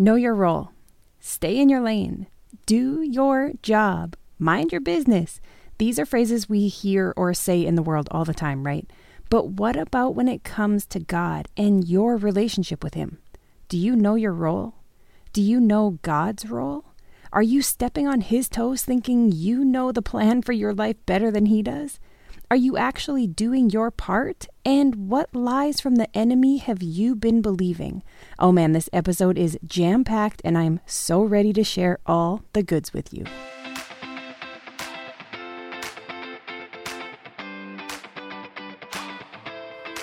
Know your role. Stay in your lane. Do your job. Mind your business. These are phrases we hear or say in the world all the time, right? But what about when it comes to God and your relationship with Him? Do you know your role? Do you know God's role? Are you stepping on His toes thinking you know the plan for your life better than He does? Are you actually doing your part? And what lies from the enemy have you been believing? Oh man, this episode is jam packed, and I'm so ready to share all the goods with you.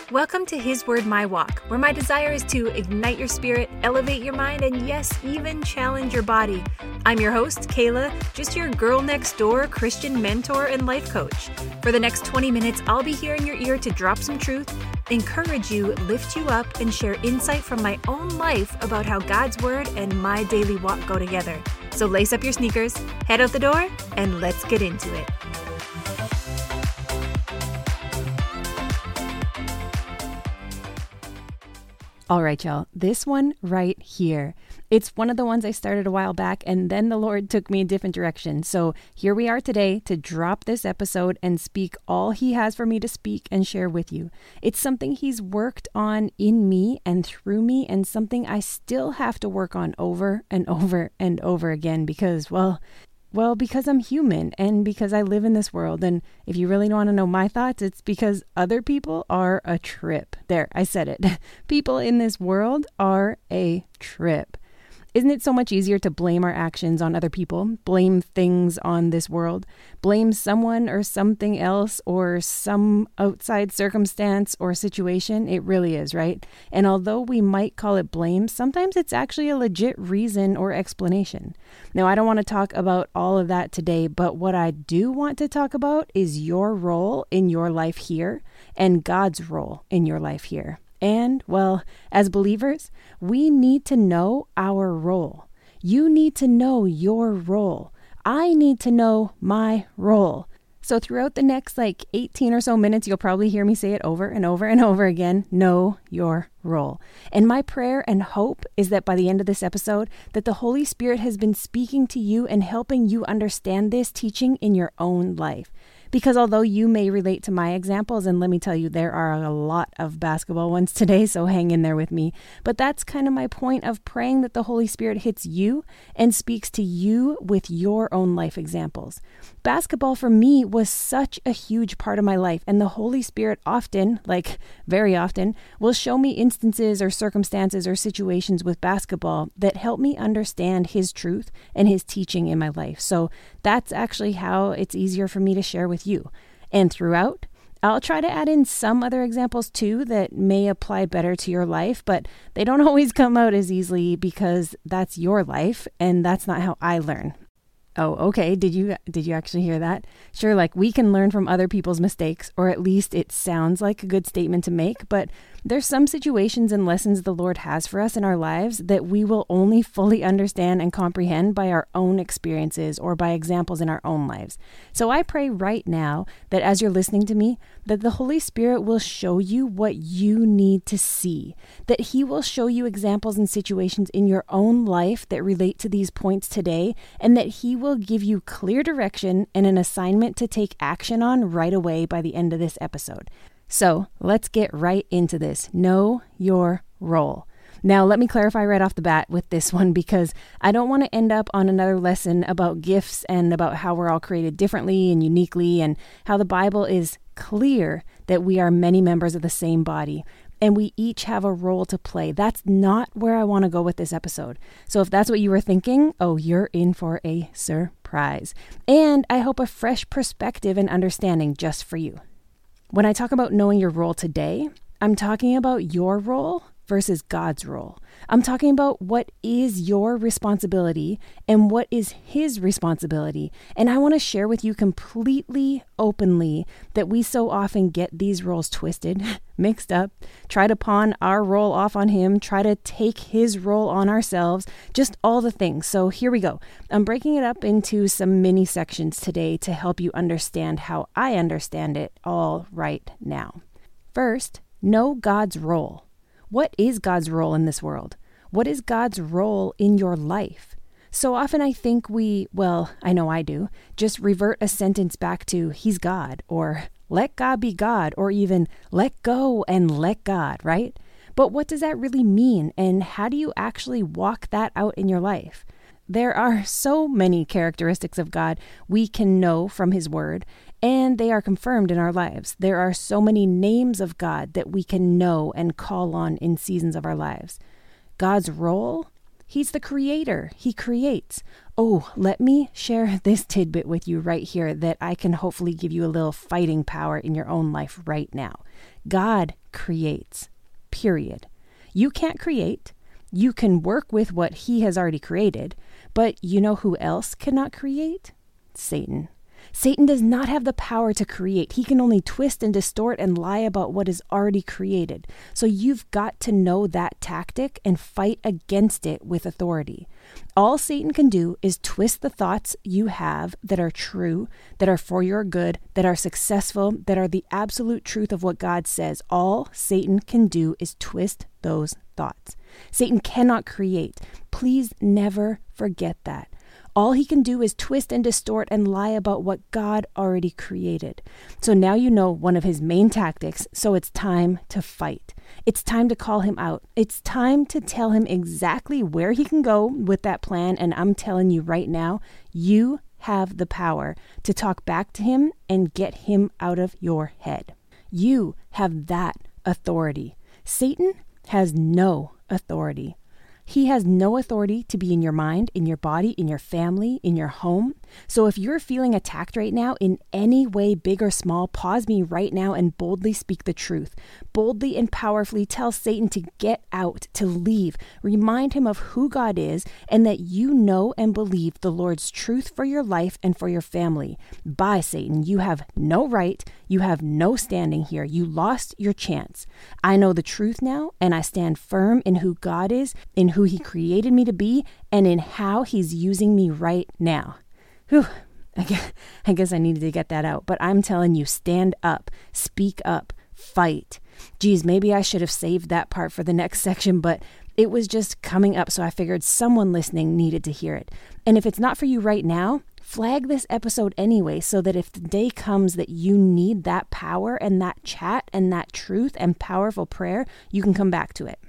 Welcome to His Word My Walk, where my desire is to ignite your spirit, elevate your mind, and yes, even challenge your body. I'm your host, Kayla, just your girl next door Christian mentor and life coach. For the next 20 minutes, I'll be here in your ear to drop some truth, encourage you, lift you up, and share insight from my own life about how God's Word and my daily walk go together. So lace up your sneakers, head out the door, and let's get into it. All right, y'all. This one right here. It's one of the ones I started a while back, and then the Lord took me a different direction. So here we are today to drop this episode and speak all He has for me to speak and share with you. It's something He's worked on in me and through me, and something I still have to work on over and over and over again because, well, well, because I'm human and because I live in this world. And if you really want to know my thoughts, it's because other people are a trip. There, I said it. People in this world are a trip. Isn't it so much easier to blame our actions on other people, blame things on this world, blame someone or something else or some outside circumstance or situation? It really is, right? And although we might call it blame, sometimes it's actually a legit reason or explanation. Now, I don't want to talk about all of that today, but what I do want to talk about is your role in your life here and God's role in your life here. And, well, as believers, we need to know our role. You need to know your role. I need to know my role. So, throughout the next like 18 or so minutes, you'll probably hear me say it over and over and over again know your role. And my prayer and hope is that by the end of this episode, that the Holy Spirit has been speaking to you and helping you understand this teaching in your own life. Because although you may relate to my examples, and let me tell you, there are a lot of basketball ones today, so hang in there with me. But that's kind of my point of praying that the Holy Spirit hits you and speaks to you with your own life examples. Basketball for me was such a huge part of my life, and the Holy Spirit often, like very often, will show me instances or circumstances or situations with basketball that help me understand His truth and His teaching in my life. So that's actually how it's easier for me to share with you. And throughout, I'll try to add in some other examples too that may apply better to your life, but they don't always come out as easily because that's your life and that's not how I learn. Oh, okay. Did you did you actually hear that? Sure, like we can learn from other people's mistakes or at least it sounds like a good statement to make, but there's some situations and lessons the Lord has for us in our lives that we will only fully understand and comprehend by our own experiences or by examples in our own lives. So I pray right now that as you're listening to me, that the Holy Spirit will show you what you need to see, that He will show you examples and situations in your own life that relate to these points today, and that He will give you clear direction and an assignment to take action on right away by the end of this episode. So let's get right into this. Know your role. Now, let me clarify right off the bat with this one because I don't want to end up on another lesson about gifts and about how we're all created differently and uniquely and how the Bible is clear that we are many members of the same body and we each have a role to play. That's not where I want to go with this episode. So if that's what you were thinking, oh, you're in for a surprise. And I hope a fresh perspective and understanding just for you. When I talk about knowing your role today, I'm talking about your role versus God's role. I'm talking about what is your responsibility and what is His responsibility. And I want to share with you completely openly that we so often get these roles twisted, mixed up, try to pawn our role off on Him, try to take His role on ourselves, just all the things. So here we go. I'm breaking it up into some mini sections today to help you understand how I understand it all right now. First, know God's role. What is God's role in this world? What is God's role in your life? So often I think we, well, I know I do, just revert a sentence back to, He's God, or let God be God, or even let go and let God, right? But what does that really mean, and how do you actually walk that out in your life? There are so many characteristics of God we can know from His Word, and they are confirmed in our lives. There are so many names of God that we can know and call on in seasons of our lives. God's role? He's the creator, He creates. Oh, let me share this tidbit with you right here that I can hopefully give you a little fighting power in your own life right now. God creates, period. You can't create. You can work with what He has already created, but you know who else cannot create? Satan. Satan does not have the power to create. He can only twist and distort and lie about what is already created. So you've got to know that tactic and fight against it with authority. All Satan can do is twist the thoughts you have that are true, that are for your good, that are successful, that are the absolute truth of what God says. All Satan can do is twist those thoughts. Satan cannot create. Please never forget that. All he can do is twist and distort and lie about what God already created. So now you know one of his main tactics, so it's time to fight. It's time to call him out. It's time to tell him exactly where he can go with that plan. And I'm telling you right now, you have the power to talk back to him and get him out of your head. You have that authority. Satan has no authority. He has no authority to be in your mind, in your body, in your family, in your home. So if you're feeling attacked right now in any way, big or small, pause me right now and boldly speak the truth. Boldly and powerfully tell Satan to get out, to leave. Remind him of who God is and that you know and believe the Lord's truth for your life and for your family. Bye, Satan. You have no right. You have no standing here. You lost your chance. I know the truth now, and I stand firm in who God is, in who He created me to be, and in how He's using me right now. Whew. I guess, I needed to get that out. But I'm telling you, stand up, speak up, fight. Geez, maybe I should have saved that part for the next section, but it was just coming up, so I figured someone listening needed to hear it. And if it's not for you right now, flag this episode anyway, so that if the day comes that you need that power and that chat and that truth and powerful prayer, you can come back to it.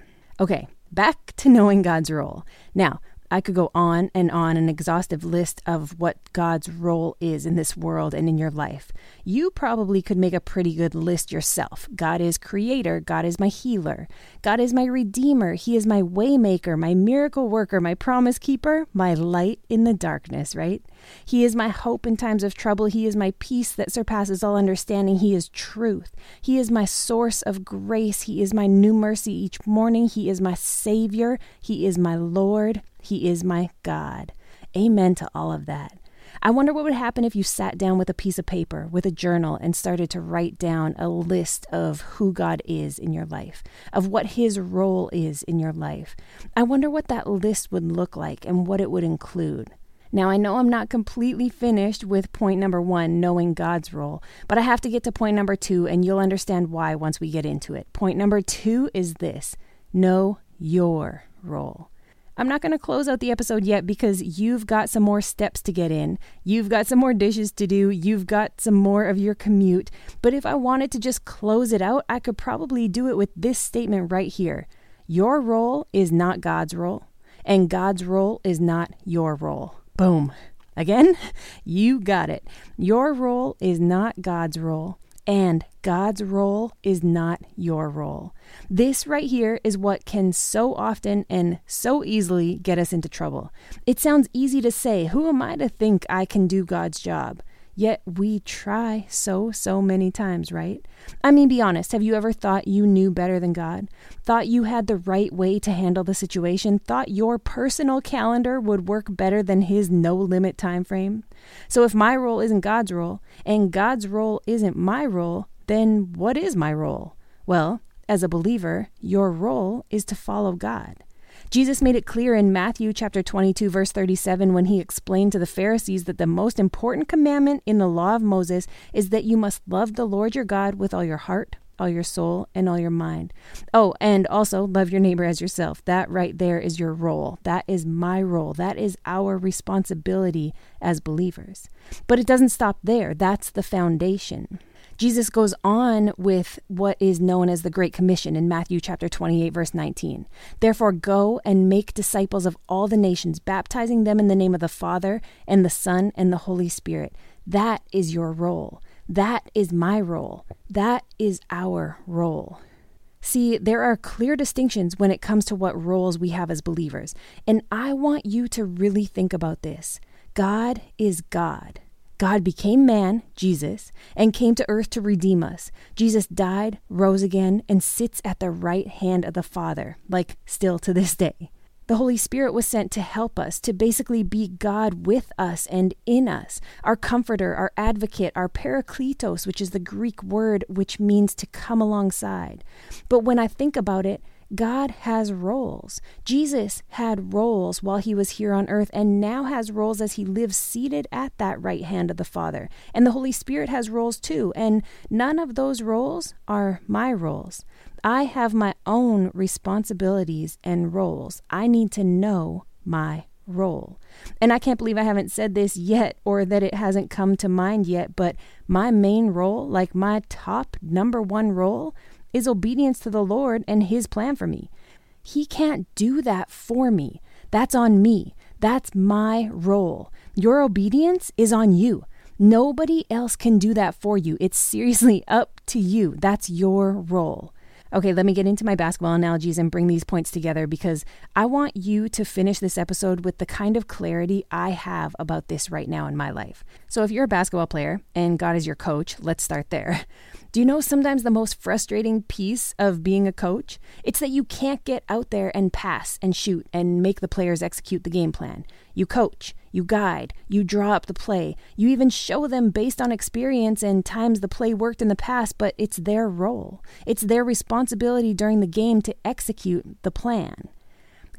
Okay, back to knowing God's role. Now, I could go on and on an exhaustive list of what God's role is in this world and in your life. You probably could make a pretty good list yourself. God is creator, God is my healer, God is my redeemer, he is my waymaker, my miracle worker, my promise keeper, my light in the darkness, right? He is my hope in times of trouble. He is my peace that surpasses all understanding. He is truth. He is my source of grace. He is my new mercy each morning. He is my savior. He is my Lord. He is my God. Amen to all of that. I wonder what would happen if you sat down with a piece of paper, with a journal, and started to write down a list of who God is in your life, of what His role is in your life. I wonder what that list would look like and what it would include. Now, I know I'm not completely finished with point number one, knowing God's role, but I have to get to point number two, and you'll understand why once we get into it. Point number two is this know your role. I'm not going to close out the episode yet because you've got some more steps to get in. You've got some more dishes to do. You've got some more of your commute. But if I wanted to just close it out, I could probably do it with this statement right here Your role is not God's role, and God's role is not your role. Boom. Again, you got it. Your role is not God's role, and God's role is not your role. This right here is what can so often and so easily get us into trouble. It sounds easy to say, Who am I to think I can do God's job? Yet we try so, so many times, right? I mean, be honest. Have you ever thought you knew better than God? Thought you had the right way to handle the situation? Thought your personal calendar would work better than His no limit time frame? So if my role isn't God's role and God's role isn't my role, then what is my role? Well, as a believer, your role is to follow God. Jesus made it clear in Matthew chapter 22 verse 37 when he explained to the Pharisees that the most important commandment in the law of Moses is that you must love the Lord your God with all your heart, all your soul, and all your mind. Oh, and also love your neighbor as yourself. That right there is your role. That is my role. That is our responsibility as believers. But it doesn't stop there. That's the foundation. Jesus goes on with what is known as the Great Commission in Matthew chapter 28 verse 19. Therefore go and make disciples of all the nations, baptizing them in the name of the Father and the Son and the Holy Spirit. That is your role. That is my role. That is our role. See, there are clear distinctions when it comes to what roles we have as believers. And I want you to really think about this. God is God. God became man, Jesus, and came to earth to redeem us. Jesus died, rose again, and sits at the right hand of the Father, like still to this day. The Holy Spirit was sent to help us, to basically be God with us and in us, our comforter, our advocate, our parakletos, which is the Greek word which means to come alongside. But when I think about it, God has roles. Jesus had roles while he was here on earth and now has roles as he lives seated at that right hand of the Father. And the Holy Spirit has roles too. And none of those roles are my roles. I have my own responsibilities and roles. I need to know my role. And I can't believe I haven't said this yet or that it hasn't come to mind yet, but my main role, like my top number one role, is obedience to the Lord and His plan for me. He can't do that for me. That's on me. That's my role. Your obedience is on you. Nobody else can do that for you. It's seriously up to you. That's your role. Okay, let me get into my basketball analogies and bring these points together because I want you to finish this episode with the kind of clarity I have about this right now in my life. So, if you're a basketball player and God is your coach, let's start there. Do you know sometimes the most frustrating piece of being a coach? It's that you can't get out there and pass and shoot and make the players execute the game plan. You coach, you guide, you draw up the play, you even show them based on experience and times the play worked in the past, but it's their role. It's their responsibility during the game to execute the plan.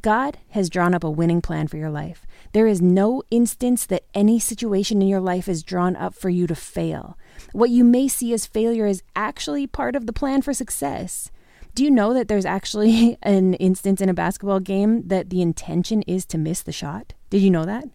God has drawn up a winning plan for your life. There is no instance that any situation in your life is drawn up for you to fail. What you may see as failure is actually part of the plan for success. Do you know that there's actually an instance in a basketball game that the intention is to miss the shot? Did you know that?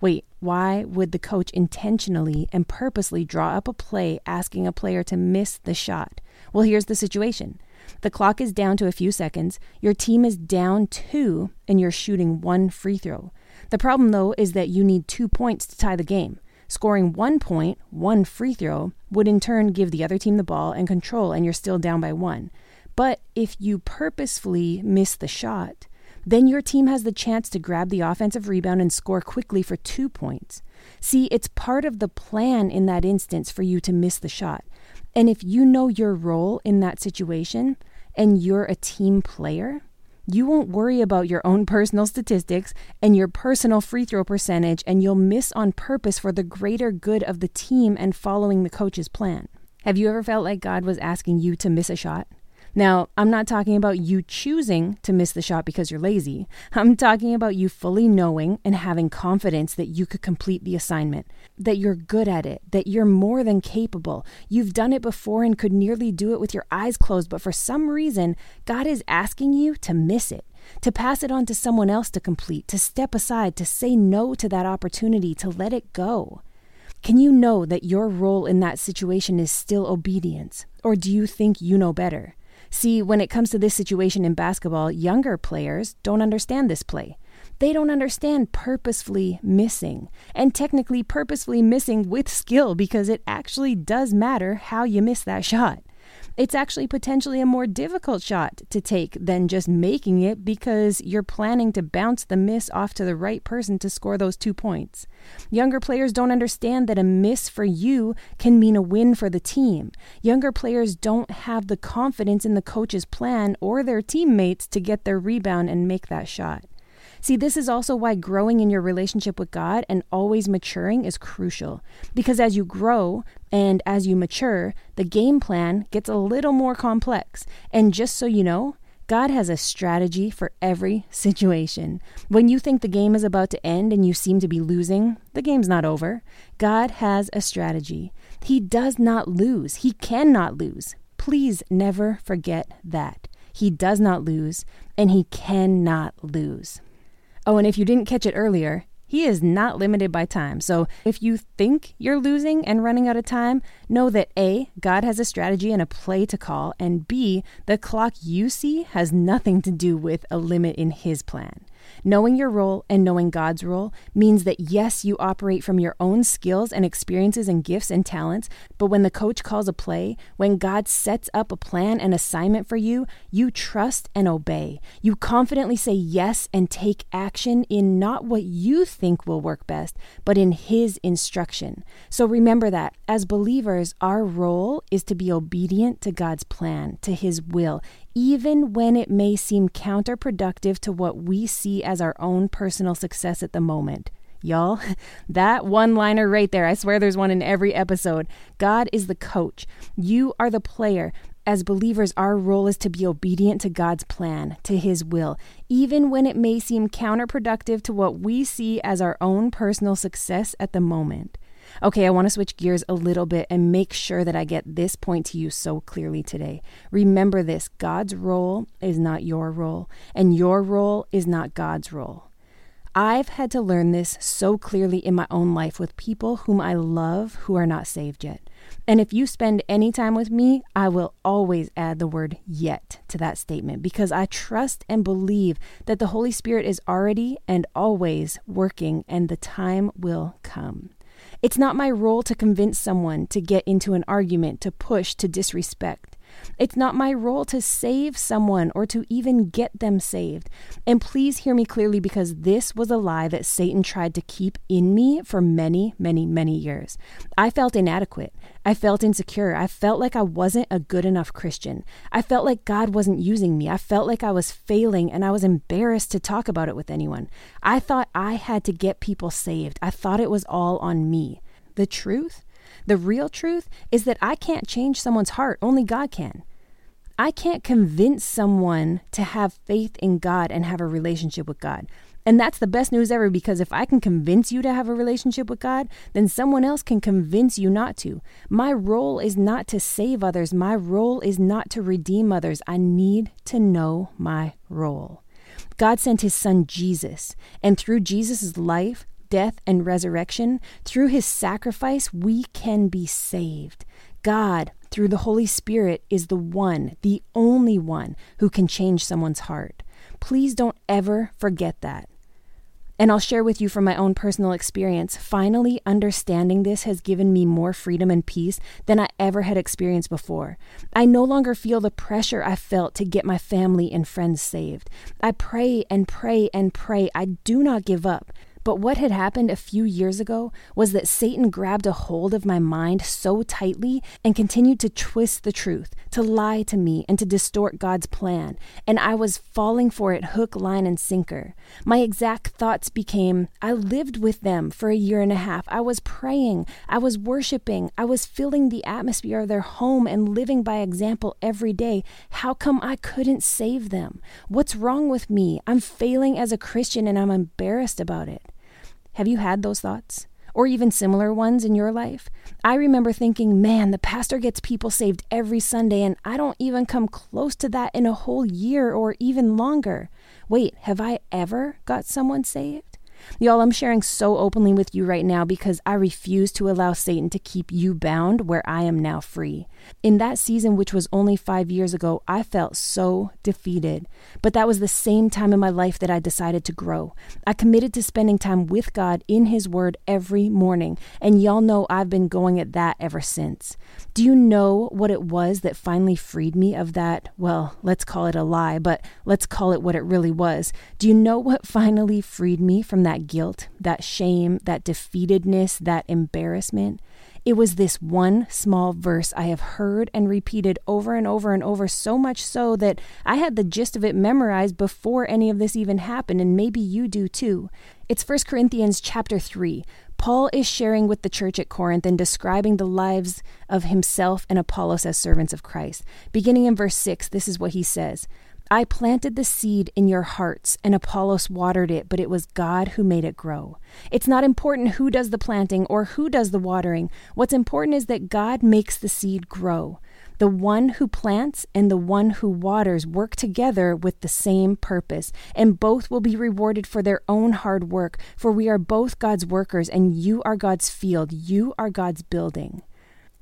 Wait, why would the coach intentionally and purposely draw up a play asking a player to miss the shot? Well, here's the situation the clock is down to a few seconds, your team is down two, and you're shooting one free throw. The problem, though, is that you need two points to tie the game. Scoring one point, one free throw, would in turn give the other team the ball and control, and you're still down by one. But if you purposefully miss the shot, then your team has the chance to grab the offensive rebound and score quickly for two points. See, it's part of the plan in that instance for you to miss the shot. And if you know your role in that situation and you're a team player, you won't worry about your own personal statistics and your personal free throw percentage, and you'll miss on purpose for the greater good of the team and following the coach's plan. Have you ever felt like God was asking you to miss a shot? Now, I'm not talking about you choosing to miss the shot because you're lazy. I'm talking about you fully knowing and having confidence that you could complete the assignment, that you're good at it, that you're more than capable. You've done it before and could nearly do it with your eyes closed, but for some reason, God is asking you to miss it to pass it on to someone else to complete, to step aside, to say no to that opportunity, to let it go. Can you know that your role in that situation is still obedience? Or do you think you know better? See, when it comes to this situation in basketball, younger players don't understand this play. They don't understand purposefully missing, and technically purposefully missing with skill because it actually does matter how you miss that shot it's actually potentially a more difficult shot to take than just making it because you're planning to bounce the miss off to the right person to score those two points. Younger players don't understand that a miss for you can mean a win for the team. Younger players don't have the confidence in the coach's plan or their teammates to get their rebound and make that shot. See, this is also why growing in your relationship with God and always maturing is crucial. Because as you grow and as you mature, the game plan gets a little more complex. And just so you know, God has a strategy for every situation. When you think the game is about to end and you seem to be losing, the game's not over. God has a strategy. He does not lose, He cannot lose Please never forget that. He does not lose, and he cannot lose. Oh, and if you didn't catch it earlier, he is not limited by time. So if you think you're losing and running out of time, know that A, God has a strategy and a play to call, and B, the clock you see has nothing to do with a limit in His plan. Knowing your role and knowing God's role means that yes, you operate from your own skills and experiences and gifts and talents, but when the coach calls a play, when God sets up a plan and assignment for you, you trust and obey. You confidently say yes and take action in not what you think will work best, but in His instruction. So remember that as believers, our role is to be obedient to God's plan, to His will even when it may seem counterproductive to what we see as our own personal success at the moment. Y'all, that one liner right there, I swear there's one in every episode. God is the coach, you are the player. As believers, our role is to be obedient to God's plan, to His will, even when it may seem counterproductive to what we see as our own personal success at the moment. Okay, I want to switch gears a little bit and make sure that I get this point to you so clearly today. Remember this God's role is not your role, and your role is not God's role. I've had to learn this so clearly in my own life with people whom I love who are not saved yet. And if you spend any time with me, I will always add the word yet to that statement because I trust and believe that the Holy Spirit is already and always working and the time will come. It's not my role to convince someone to get into an argument, to push, to disrespect. It's not my role to save someone or to even get them saved. And please hear me clearly because this was a lie that Satan tried to keep in me for many, many, many years. I felt inadequate. I felt insecure. I felt like I wasn't a good enough Christian. I felt like God wasn't using me. I felt like I was failing and I was embarrassed to talk about it with anyone. I thought I had to get people saved. I thought it was all on me. The truth? The real truth is that I can't change someone's heart, only God can. I can't convince someone to have faith in God and have a relationship with God. And that's the best news ever because if I can convince you to have a relationship with God, then someone else can convince you not to. My role is not to save others, my role is not to redeem others. I need to know my role. God sent his son Jesus, and through Jesus' life, death, and resurrection, through his sacrifice, we can be saved. God, through the Holy Spirit, is the one, the only one who can change someone's heart. Please don't ever forget that. And I'll share with you from my own personal experience. Finally, understanding this has given me more freedom and peace than I ever had experienced before. I no longer feel the pressure I felt to get my family and friends saved. I pray and pray and pray. I do not give up. But what had happened a few years ago was that Satan grabbed a hold of my mind so tightly and continued to twist the truth, to lie to me, and to distort God's plan. And I was falling for it hook, line, and sinker. My exact thoughts became I lived with them for a year and a half. I was praying. I was worshiping. I was filling the atmosphere of their home and living by example every day. How come I couldn't save them? What's wrong with me? I'm failing as a Christian and I'm embarrassed about it. Have you had those thoughts? Or even similar ones in your life? I remember thinking, man, the pastor gets people saved every Sunday, and I don't even come close to that in a whole year or even longer. Wait, have I ever got someone saved? Y'all, I'm sharing so openly with you right now because I refuse to allow Satan to keep you bound where I am now free. In that season, which was only five years ago, I felt so defeated. But that was the same time in my life that I decided to grow. I committed to spending time with God in His Word every morning, and y'all know I've been going at that ever since. Do you know what it was that finally freed me of that? Well, let's call it a lie, but let's call it what it really was. Do you know what finally freed me from that guilt, that shame, that defeatedness, that embarrassment? It was this one small verse I have heard and repeated over and over and over, so much so that I had the gist of it memorized before any of this even happened, and maybe you do too. It's 1 Corinthians chapter 3. Paul is sharing with the church at Corinth and describing the lives of himself and Apollos as servants of Christ. Beginning in verse 6, this is what he says I planted the seed in your hearts, and Apollos watered it, but it was God who made it grow. It's not important who does the planting or who does the watering. What's important is that God makes the seed grow. The one who plants and the one who waters work together with the same purpose, and both will be rewarded for their own hard work, for we are both God's workers, and you are God's field, you are God's building.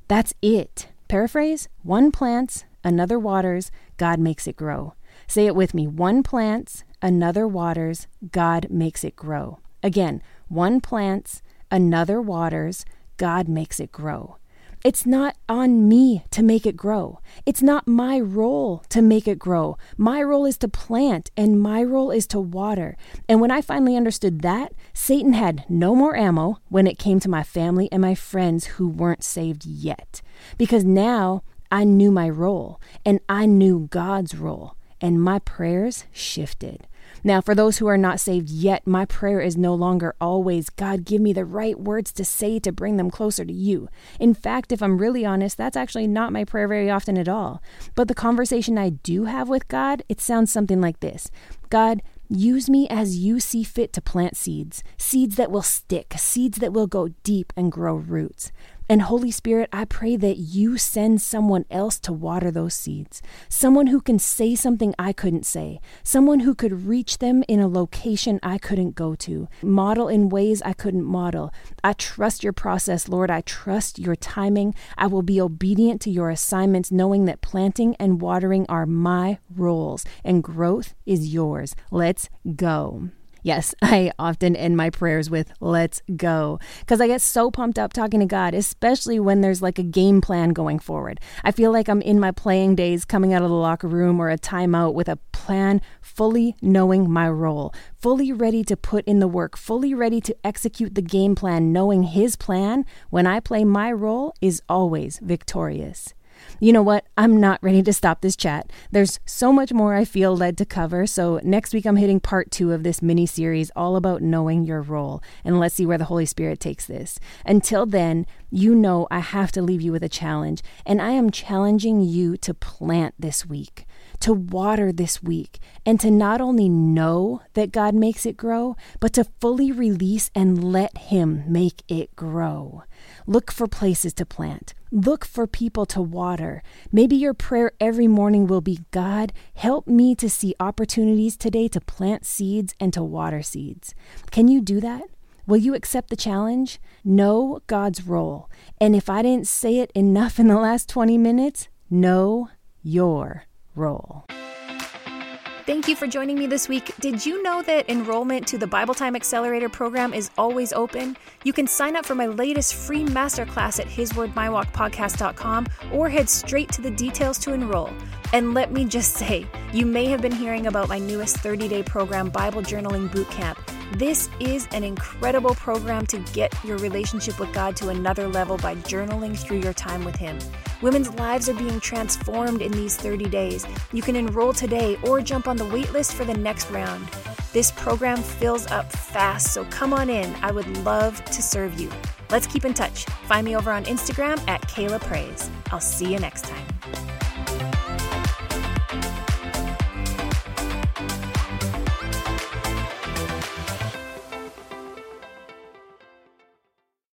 That's it. Paraphrase one plants, another waters, God makes it grow. Say it with me one plants, another waters, God makes it grow. Again, one plants, another waters, God makes it grow. It's not on me to make it grow. It's not my role to make it grow. My role is to plant, and my role is to water. And when I finally understood that, Satan had no more ammo when it came to my family and my friends who weren't saved yet. Because now I knew my role, and I knew God's role, and my prayers shifted. Now, for those who are not saved yet, my prayer is no longer always, God, give me the right words to say to bring them closer to you. In fact, if I'm really honest, that's actually not my prayer very often at all. But the conversation I do have with God, it sounds something like this God, Use me as you see fit to plant seeds, seeds that will stick, seeds that will go deep and grow roots. And Holy Spirit, I pray that you send someone else to water those seeds. Someone who can say something I couldn't say. Someone who could reach them in a location I couldn't go to. Model in ways I couldn't model. I trust your process, Lord. I trust your timing. I will be obedient to your assignments, knowing that planting and watering are my roles and growth is yours. Let's go. Yes, I often end my prayers with let's go because I get so pumped up talking to God, especially when there's like a game plan going forward. I feel like I'm in my playing days coming out of the locker room or a timeout with a plan, fully knowing my role, fully ready to put in the work, fully ready to execute the game plan, knowing His plan when I play my role is always victorious. You know what? I'm not ready to stop this chat. There's so much more I feel led to cover. So next week I'm hitting part two of this mini series all about knowing your role. And let's see where the Holy Spirit takes this. Until then, you know I have to leave you with a challenge. And I am challenging you to plant this week to water this week and to not only know that God makes it grow, but to fully release and let Him make it grow. Look for places to plant. Look for people to water. Maybe your prayer every morning will be God, help me to see opportunities today to plant seeds and to water seeds. Can you do that? Will you accept the challenge? Know God's role. And if I didn't say it enough in the last 20 minutes, know your role. Thank you for joining me this week. Did you know that enrollment to the Bible Time Accelerator program is always open? You can sign up for my latest free masterclass at hiswordmywalkpodcast.com or head straight to the details to enroll. And let me just say, you may have been hearing about my newest 30 day program, Bible Journaling Bootcamp. This is an incredible program to get your relationship with God to another level by journaling through your time with Him. Women's lives are being transformed in these 30 days. You can enroll today or jump on the waitlist for the next round. This program fills up fast, so come on in. I would love to serve you. Let's keep in touch. Find me over on Instagram at Kayla Praise. I'll see you next time.